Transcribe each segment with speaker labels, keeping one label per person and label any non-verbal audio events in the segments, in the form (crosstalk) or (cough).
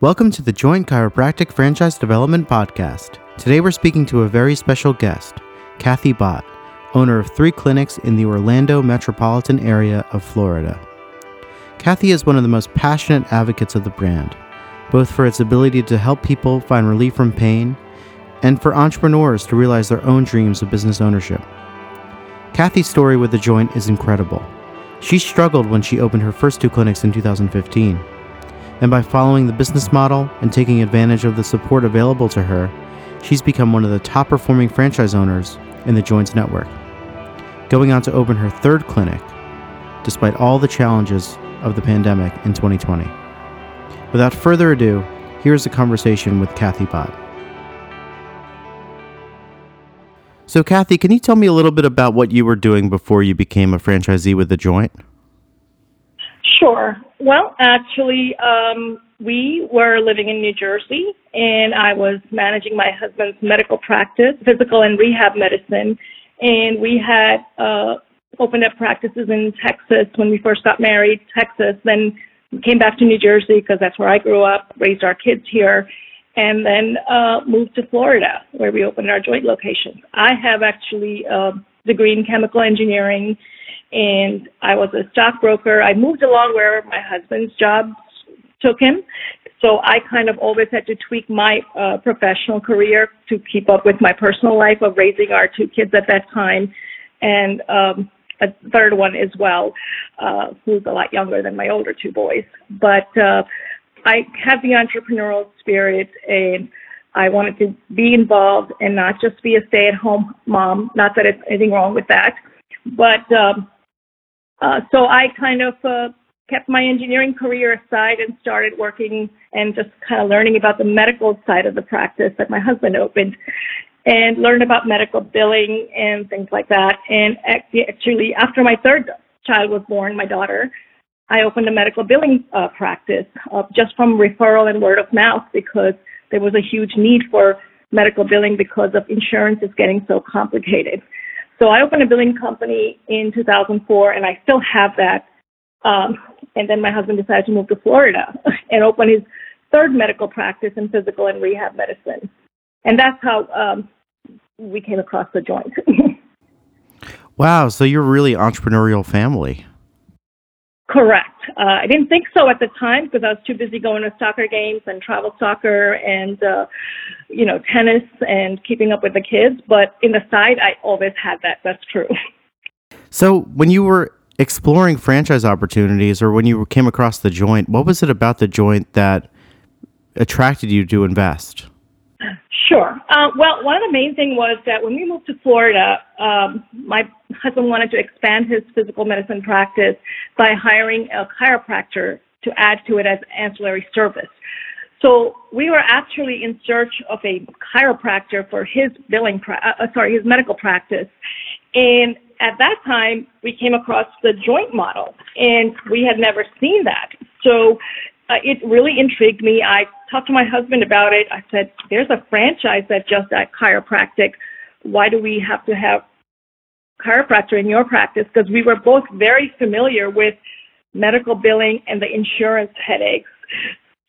Speaker 1: Welcome to the Joint Chiropractic Franchise Development Podcast. Today we're speaking to a very special guest, Kathy Bhatt, owner of three clinics in the Orlando metropolitan area of Florida. Kathy is one of the most passionate advocates of the brand, both for its ability to help people find relief from pain and for entrepreneurs to realize their own dreams of business ownership. Kathy's story with The Joint is incredible. She struggled when she opened her first two clinics in 2015. And by following the business model and taking advantage of the support available to her, she's become one of the top performing franchise owners in the Joints network. Going on to open her third clinic, despite all the challenges of the pandemic in 2020. Without further ado, here's a conversation with Kathy Bhatt. So, Kathy, can you tell me a little bit about what you were doing before you became a franchisee with The Joint?
Speaker 2: Sure. Well, actually, um, we were living in New Jersey, and I was managing my husband's medical practice, physical and rehab medicine, and we had uh, opened up practices in Texas when we first got married, Texas. Then came back to New Jersey because that's where I grew up, raised our kids here, and then uh, moved to Florida where we opened our joint locations. I have actually a degree in chemical engineering, and I was a stockbroker. I moved along where my husband's job took him. So I kind of always had to tweak my uh, professional career to keep up with my personal life of raising our two kids at that time, and um, a third one as well, uh, who's a lot younger than my older two boys. But uh, I have the entrepreneurial spirit and I wanted to be involved and not just be a stay at home mom. Not that it's anything wrong with that. But um, uh, so I kind of uh, kept my engineering career aside and started working and just kind of learning about the medical side of the practice that my husband opened and learned about medical billing and things like that. And actually, after my third child was born, my daughter, I opened a medical billing uh, practice uh, just from referral and word of mouth because there was a huge need for medical billing because of insurance is getting so complicated. So I opened a billing company in 2004 and I still have that. Um, and then my husband decided to move to Florida (laughs) and open his third medical practice in physical and rehab medicine. And that's how um, we came across the joint. (laughs)
Speaker 1: wow, so you're really entrepreneurial family.
Speaker 2: Correct. Uh, I didn't think so at the time because I was too busy going to soccer games and travel soccer and, uh, you know, tennis and keeping up with the kids. But in the side, I always had that. That's true. (laughs)
Speaker 1: So when you were exploring franchise opportunities or when you came across the joint, what was it about the joint that attracted you to invest?
Speaker 2: Sure. Uh, well, one of the main things was that when we moved to Florida, um, my husband wanted to expand his physical medicine practice by hiring a chiropractor to add to it as ancillary service. So we were actually in search of a chiropractor for his billing, pra- uh, uh sorry, his medical practice. And at that time, we came across the joint model, and we had never seen that. So uh, it really intrigued me. I talked to my husband about it. I said, "There's a franchise that just at chiropractic. Why do we have to have chiropractor in your practice?" Because we were both very familiar with medical billing and the insurance headaches.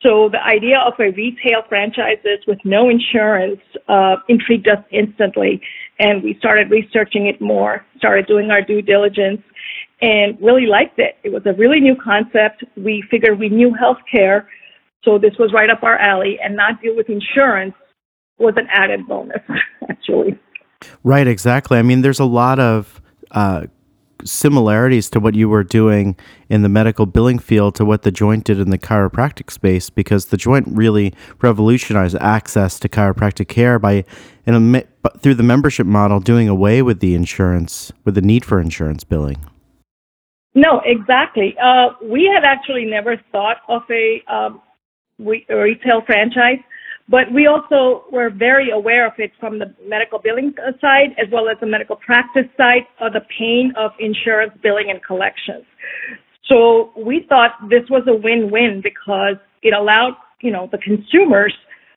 Speaker 2: So the idea of a retail franchises with no insurance uh, intrigued us instantly, and we started researching it more. Started doing our due diligence, and really liked it. It was a really new concept. We figured we knew healthcare, so this was right up our alley, and not deal with insurance was an added bonus, (laughs) actually.
Speaker 1: Right, exactly. I mean, there's a lot of uh, similarities to what you were doing in the medical billing field to what the joint did in the chiropractic space because the joint really revolutionized access to chiropractic care by in a, through the membership model doing away with the insurance with the need for insurance billing
Speaker 2: no exactly uh, we had actually never thought of a, um, a retail franchise but we also were very aware of it from the medical billing side as well as the medical practice side of the pain of insurance billing and collections. So we thought this was a win-win because it allowed, you know, the consumers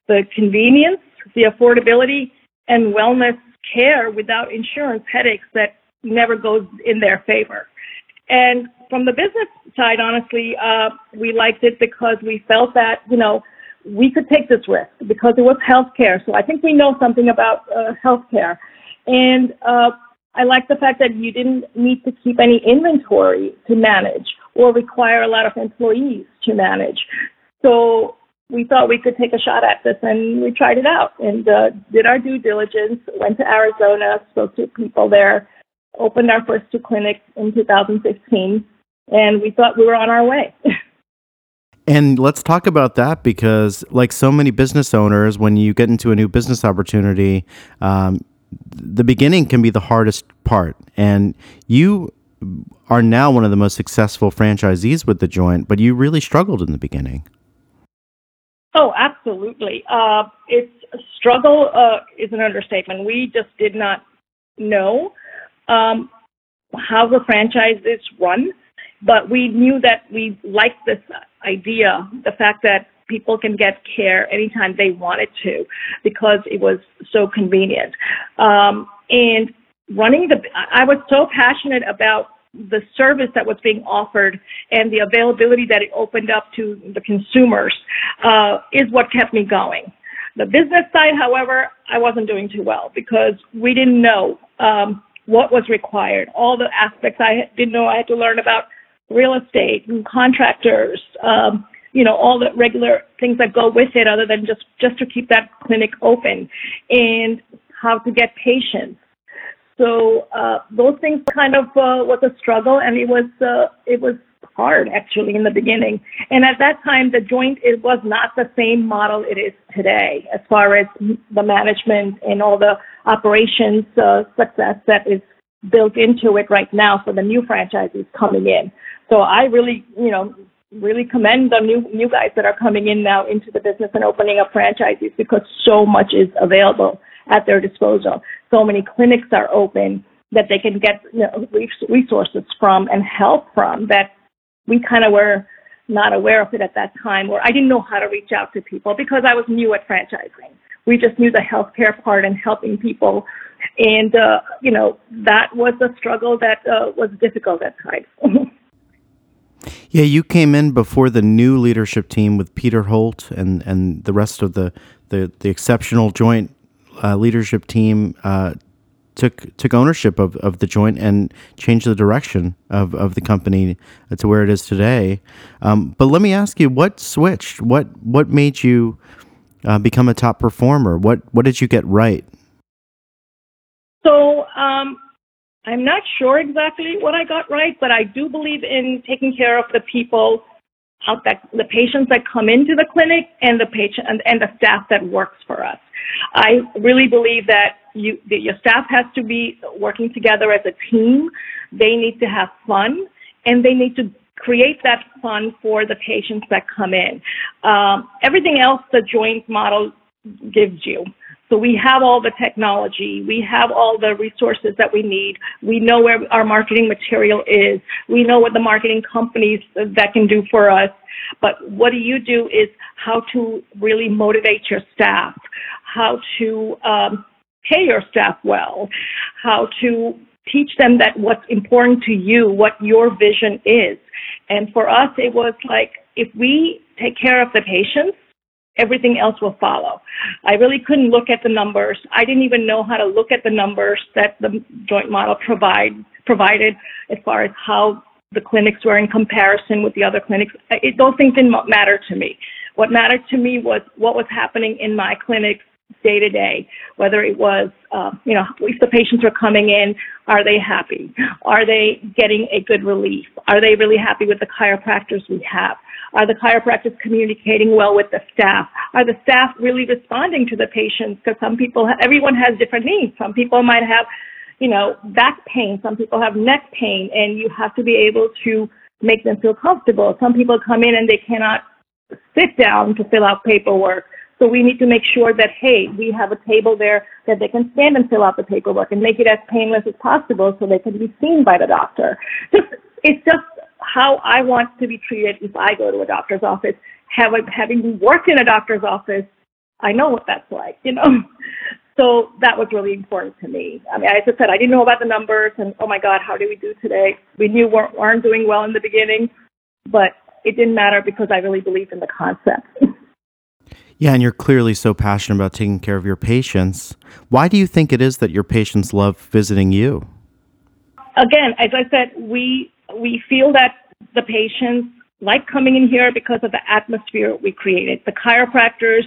Speaker 2: the convenience, the affordability, and wellness care without insurance headaches that never goes in their favor. And from the business side, honestly, uh, we liked it because we felt that, you know, we could take this risk because it was healthcare. So I think we know something about uh, healthcare. And uh, I like the fact that you didn't need to keep any inventory to manage or require a lot of employees to manage. So we thought we could take a shot at this and we tried it out and uh, did our due diligence, went to Arizona, spoke to people there, opened our first two clinics in 2015, and we thought we were on our way. (laughs)
Speaker 1: And let's talk about that because, like so many business owners, when you get into a new business opportunity, um, the beginning can be the hardest part. And you are now one of the most successful franchisees with the joint, but you really struggled in the beginning.
Speaker 2: Oh, absolutely. Uh, it's struggle uh, is an understatement. We just did not know um, how the franchise is run, but we knew that we liked this idea, the fact that people can get care anytime they wanted to because it was so convenient. Um, and running the, I was so passionate about the service that was being offered and the availability that it opened up to the consumers uh, is what kept me going. The business side, however, I wasn't doing too well because we didn't know um, what was required. All the aspects I didn't know I had to learn about real estate and contractors, um, you know, all the regular things that go with it other than just, just to keep that clinic open and how to get patients. So uh, those things kind of uh, was a struggle, and it was uh, it was hard actually in the beginning. And at that time, the joint it was not the same model it is today, as far as the management and all the operations uh, success that is built into it right now for the new franchises coming in. So I really, you know, really commend the new new guys that are coming in now into the business and opening up franchises because so much is available at their disposal. So many clinics are open that they can get you know, resources from and help from that we kind of were not aware of it at that time or I didn't know how to reach out to people because I was new at franchising. We just knew the healthcare part and helping people. And, uh, you know, that was a struggle that uh, was difficult at times. (laughs)
Speaker 1: Yeah, you came in before the new leadership team with Peter Holt and, and the rest of the, the, the exceptional joint uh, leadership team uh, took took ownership of, of the joint and changed the direction of, of the company to where it is today. Um, but let me ask you, what switched? What what made you uh, become a top performer? What what did you get right?
Speaker 2: So um, I'm not sure exactly what I got right, but I do believe in taking care of the people out that the patients that come into the clinic and the patient and, and the staff that works for us. I really believe that you that your staff has to be working together as a team. They need to have fun and they need to create that fun for the patients that come in. Um, everything else the joint model gives you. So we have all the technology. We have all the resources that we need. We know where our marketing material is. We know what the marketing companies that can do for us. But what do you do is how to really motivate your staff, how to um, pay your staff well, how to teach them that what's important to you, what your vision is. And for us, it was like if we take care of the patients, everything else will follow. I really couldn't look at the numbers. I didn't even know how to look at the numbers that the joint model provide provided as far as how the clinics were in comparison with the other clinics. It, those things didn't matter to me. What mattered to me was what was happening in my clinics day to day, whether it was, uh, you know, if the patients are coming in, are they happy? Are they getting a good relief? Are they really happy with the chiropractors we have? Are the chiropractors communicating well with the staff? Are the staff really responding to the patients? Because some people, everyone has different needs. Some people might have, you know, back pain. Some people have neck pain, and you have to be able to make them feel comfortable. Some people come in and they cannot sit down to fill out paperwork. So we need to make sure that, hey, we have a table there that they can stand and fill out the paperwork and make it as painless as possible so they can be seen by the doctor. Just, it's just how I want to be treated if I go to a doctor's office. Have, having worked in a doctor's office, I know what that's like, you know. (laughs) So that was really important to me. I mean, as I said, I didn't know about the numbers, and oh my God, how did we do today? We knew we weren't, weren't doing well in the beginning, but it didn't matter because I really believed in the concept. (laughs)
Speaker 1: Yeah, and you're clearly so passionate about taking care of your patients. Why do you think it is that your patients love visiting you?
Speaker 2: Again, as I said, we we feel that the patients like coming in here because of the atmosphere we created. The chiropractors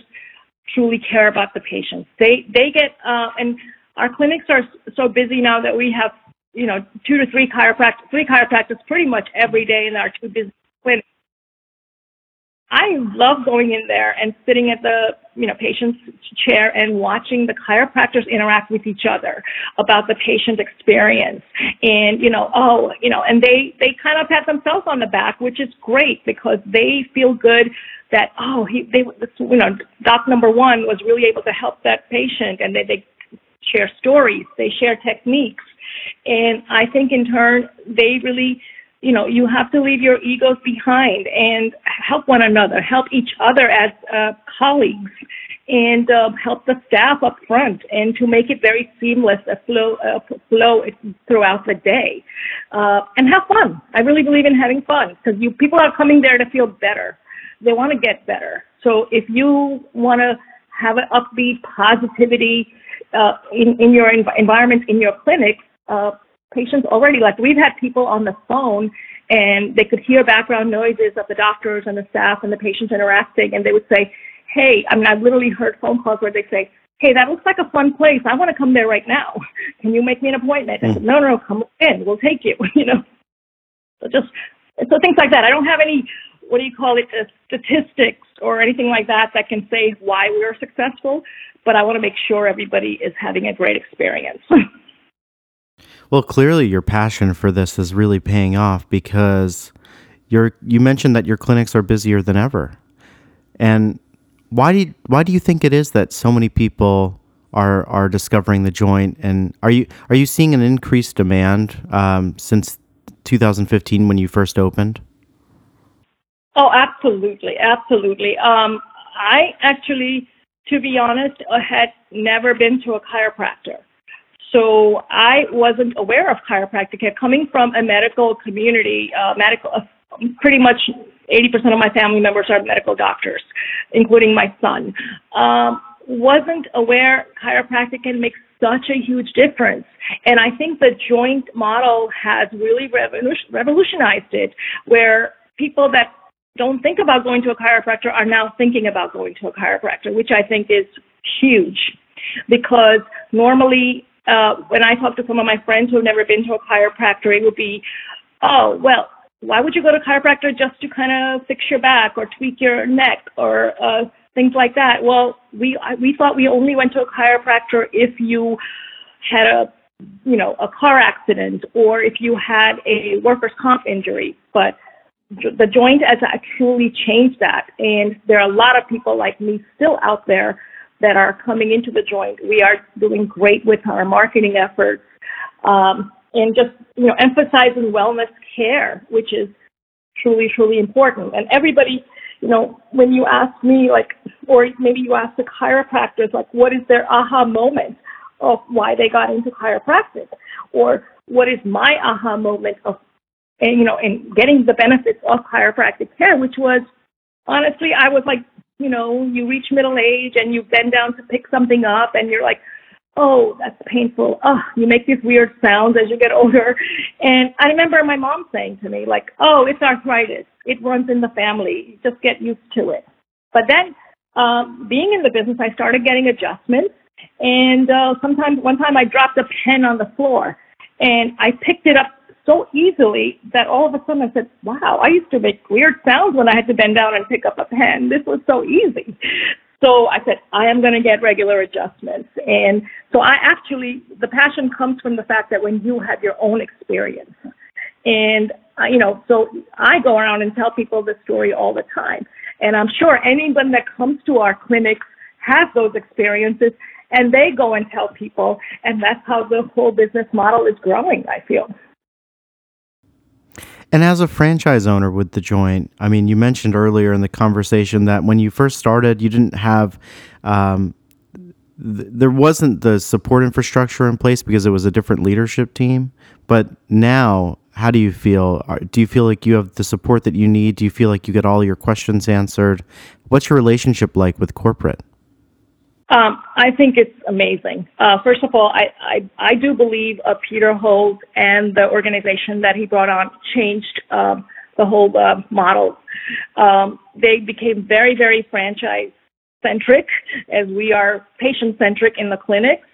Speaker 2: truly care about the patients. They they get uh, and our clinics are so busy now that we have you know two to three chiropractors, three chiropractors pretty much every day in our two busy clinics. I love going in there and sitting at the you know patient's chair and watching the chiropractors interact with each other about the patient experience. And you know oh you know and they they kind of pat themselves on the back which is great because they feel good that oh he they you know doc number one was really able to help that patient and they they share stories they share techniques. And I think in turn they really you know, you have to leave your egos behind and help one another, help each other as uh, colleagues, and uh, help the staff up front, and to make it very seamless, a flow, flow throughout the day, uh, and have fun. I really believe in having fun because you people are coming there to feel better. They want to get better. So if you want to have an upbeat positivity uh, in in your env- environment in your clinic, uh, patients already, like we've had people on the phone and they could hear background noises of the doctors and the staff and the patients interacting and they would say, hey, I mean, I've literally heard phone calls where they say, hey, that looks like a fun place. I want to come there right now. (laughs) Can you make me an appointment? I said, no, no, no, come in. We'll take you, (laughs) you know. So just, so things like that. I don't have any, what do you call it, uh, statistics or anything like that that can say why we are successful, but I want to make sure everybody is having a great experience. (laughs)
Speaker 1: Well, clearly your passion for this is really paying off because you're you mentioned that your clinics are busier than ever. And why do you, why do you think it is that so many people are are discovering the joint and are you are you seeing an increased demand um, since 2015 when you first opened?
Speaker 2: Oh, absolutely, absolutely. Um, I actually, to be honest, had never been to a chiropractor. So I wasn't aware of chiropractic care. Coming from a medical community, uh, medical, uh, pretty much 80% of my family members are medical doctors, including my son. Um, wasn't aware chiropractic can make such a huge difference. And I think the joint model has really revolutionized it, where people that don't think about going to a chiropractor are now thinking about going to a chiropractor, which I think is huge because normally uh, when I talk to some of my friends who have never been to a chiropractor, it would be, oh, well, why would you go to a chiropractor just to kind of fix your back or tweak your neck or uh, things like that? Well, we we thought we only went to a chiropractor if you had a you know a car accident or if you had a workers' comp injury, but the joint has actually changed that, and there are a lot of people like me still out there that are coming into the joint. We are doing great with our marketing efforts um, and just you know emphasizing wellness care, which is truly truly important. And everybody, you know, when you ask me like, or maybe you ask the chiropractors like, what is their aha moment of why they got into chiropractic, or what is my aha moment of and you know, in getting the benefits of chiropractic care, which was honestly, I was like you know, you reach middle age and you bend down to pick something up and you're like, oh, that's painful. Oh, you make these weird sounds as you get older. And I remember my mom saying to me, like, oh, it's arthritis. It runs in the family. Just get used to it. But then, um, being in the business, I started getting adjustments. And uh, sometimes, one time I dropped a pen on the floor and I picked it up so easily that all of a sudden I said, wow, I used to make weird sounds when I had to bend down and pick up a pen. This was so easy. So I said, I am going to get regular adjustments. And so I actually, the passion comes from the fact that when you have your own experience. And, uh, you know, so I go around and tell people this story all the time. And I'm sure anyone that comes to our clinics has those experiences and they go and tell people. And that's how the whole business model is growing, I feel.
Speaker 1: And as a franchise owner with the joint, I mean, you mentioned earlier in the conversation that when you first started, you didn't have, um, th- there wasn't the support infrastructure in place because it was a different leadership team. But now, how do you feel? Do you feel like you have the support that you need? Do you feel like you get all your questions answered? What's your relationship like with corporate?
Speaker 2: Um, I think it's amazing. Uh, first of all, I, I, I do believe uh, Peter Holt and the organization that he brought on changed um, the whole uh, model. Um, they became very, very franchise centric, as we are patient centric in the clinics,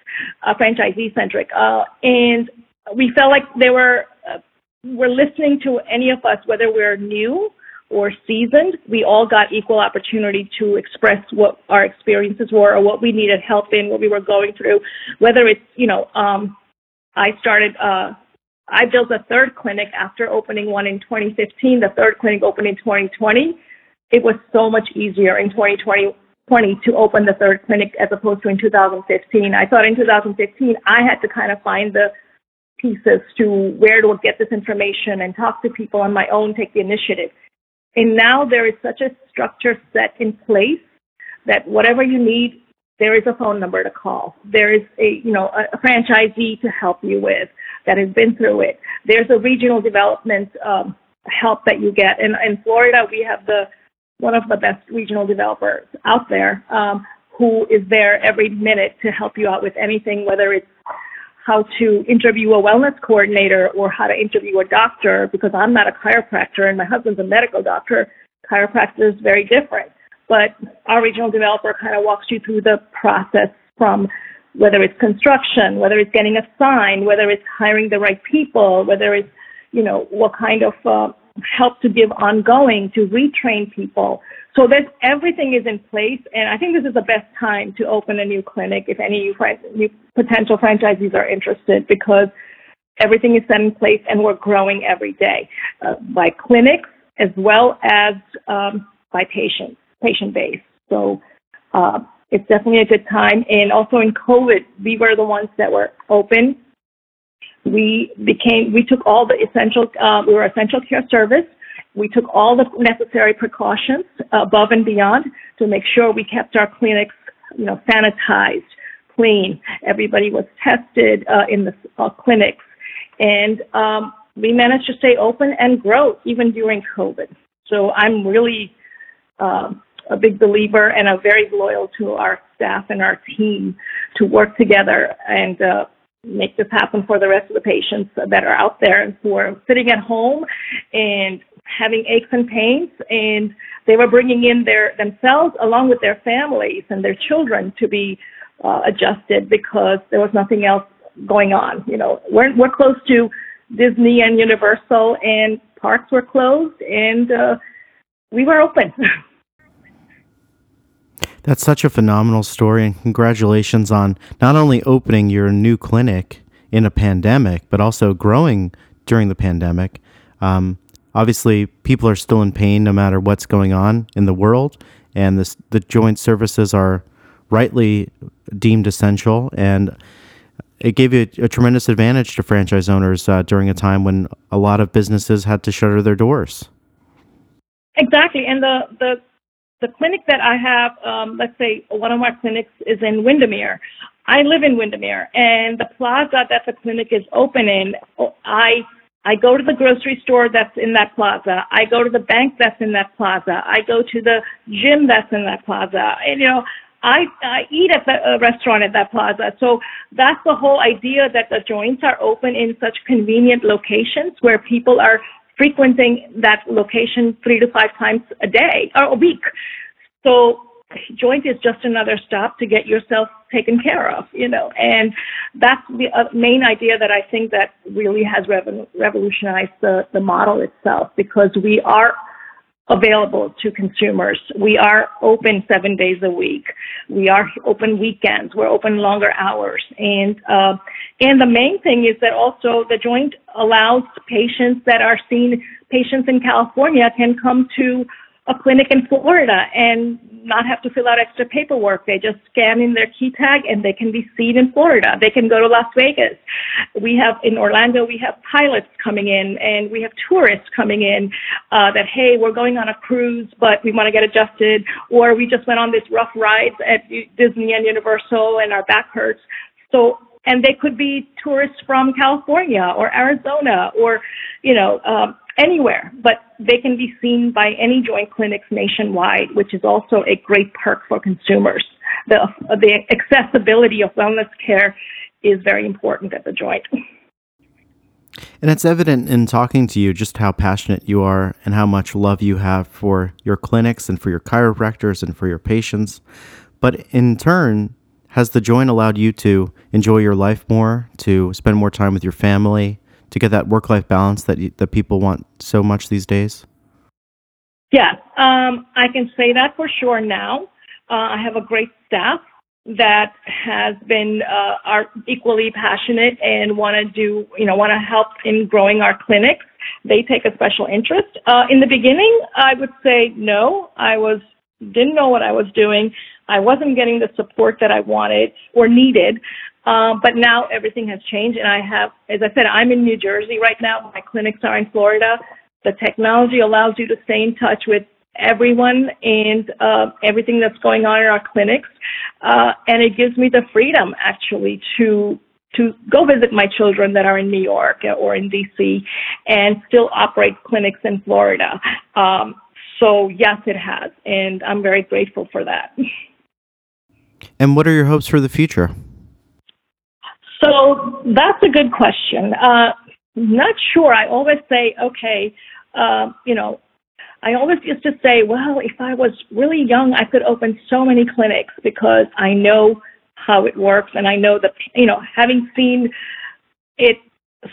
Speaker 2: uh, franchisee centric, uh, and we felt like they were uh, were listening to any of us, whether we're new or seasoned, we all got equal opportunity to express what our experiences were or what we needed help in, what we were going through. Whether it's, you know, um, I started, uh, I built a third clinic after opening one in 2015. The third clinic opened in 2020. It was so much easier in 2020 to open the third clinic as opposed to in 2015. I thought in 2015 I had to kind of find the pieces to where to get this information and talk to people on my own, take the initiative. And now there is such a structure set in place that whatever you need, there is a phone number to call. There is a, you know, a, franchisee to help you with that has been through it. There's a regional development um, help that you get. In, in Florida, we have the one of the best regional developers out there um, who is there every minute to help you out with anything, whether it's how to interview a wellness coordinator or how to interview a doctor because I'm not a chiropractor and my husband's a medical doctor. Chiropractor is very different. But our regional developer kind of walks you through the process from whether it's construction, whether it's getting a sign, whether it's hiring the right people, whether it's, you know, what kind of uh, help to give ongoing to retrain people. So that everything is in place, and I think this is the best time to open a new clinic if any new potential franchisees are interested because everything is set in place and we're growing every day uh, by clinics as well as um, by patients, patient base. So uh, it's definitely a good time. And also in COVID, we were the ones that were open we became, we took all the essential, uh, we were essential care service. We took all the necessary precautions above and beyond to make sure we kept our clinics, you know, sanitized, clean. Everybody was tested uh, in the uh, clinics, and um, we managed to stay open and grow even during COVID. So I'm really uh, a big believer and a very loyal to our staff and our team to work together and uh, make this happen for the rest of the patients that are out there who are sitting at home and having aches and pains. And they were bringing in their themselves along with their families and their children to be uh, adjusted because there was nothing else going on you know. We're we're close to Disney and Universal and parks were closed and uh, we were open (laughs)
Speaker 1: That's such a phenomenal story, and congratulations on not only opening your new clinic in a pandemic, but also growing during the pandemic. Um, obviously, people are still in pain no matter what's going on in the world, and this, the joint services are rightly deemed essential. And it gave you a, a tremendous advantage to franchise owners uh, during a time when a lot of businesses had to shutter their doors.
Speaker 2: Exactly, and the the the clinic that I have, um, let's say one of my clinics is in Windermere. I live in Windermere, and the plaza that the clinic is open in, I I go to the grocery store that's in that plaza. I go to the bank that's in that plaza. I go to the gym that's in that plaza. And, you know, I, I eat at the uh, restaurant at that plaza. So that's the whole idea that the joints are open in such convenient locations where people are frequenting that location three to five times a day or a week. So joint is just another stop to get yourself taken care of, you know, and that's the uh, main idea that I think that really has revolutionized the, the model itself because we are available to consumers. We are open seven days a week. We are open weekends. We're open longer hours. And, uh, and the main thing is that also the joint allows patients that are seen, patients in California can come to a clinic in Florida and not have to fill out extra paperwork. They just scan in their key tag and they can be seen in Florida. They can go to Las Vegas. We have in Orlando, we have pilots coming in and we have tourists coming in uh, that, hey, we're going on a cruise, but we want to get adjusted, or we just went on this rough ride at Disney and Universal and our back hurts. So and they could be tourists from California or Arizona or, you know, um, anywhere, but they can be seen by any joint clinics nationwide, which is also a great perk for consumers. The, the accessibility of wellness care is very important at the joint.
Speaker 1: And it's evident in talking to you just how passionate you are and how much love you have for your clinics and for your chiropractors and for your patients. But in turn, has the joint allowed you to enjoy your life more, to spend more time with your family, to get that work life balance that, you, that people want so much these days?
Speaker 2: Yeah, um, I can say that for sure now. Uh, I have a great staff that has been uh, are equally passionate and want to do you know want to help in growing our clinics. They take a special interest. Uh, in the beginning, I would say no. I was didn't know what I was doing. I wasn't getting the support that I wanted or needed. Um, but now everything has changed, and I have, as I said, I'm in New Jersey right now. My clinics are in Florida. The technology allows you to stay in touch with everyone and uh, everything that's going on in our clinics, uh, and it gives me the freedom actually to to go visit my children that are in New York or in DC, and still operate clinics in Florida. Um, so yes, it has, and I'm very grateful for that. (laughs)
Speaker 1: And what are your hopes for the future?
Speaker 2: So that's a good question. Uh, not sure. I always say, okay, uh, you know, I always used to say, well, if I was really young, I could open so many clinics because I know how it works and I know that, you know, having seen it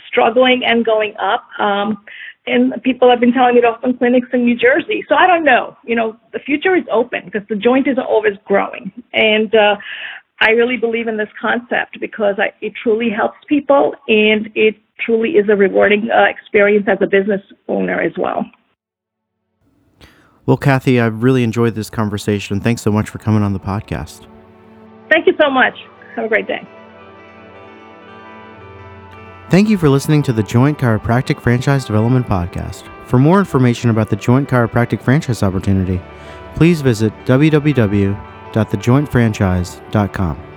Speaker 2: struggling and going up, um, and people have been telling me to open clinics in New Jersey. So I don't know. You know, the future is open because the joint is always growing. And uh, I really believe in this concept because I, it truly helps people and it truly is a rewarding uh, experience as a business owner as well.
Speaker 1: Well, Kathy, I've really enjoyed this conversation. Thanks so much for coming on the podcast.
Speaker 2: Thank you so much. Have a great day.
Speaker 1: Thank you for listening to the Joint Chiropractic Franchise Development Podcast. For more information about the Joint Chiropractic Franchise opportunity, please visit www.thejointfranchise.com.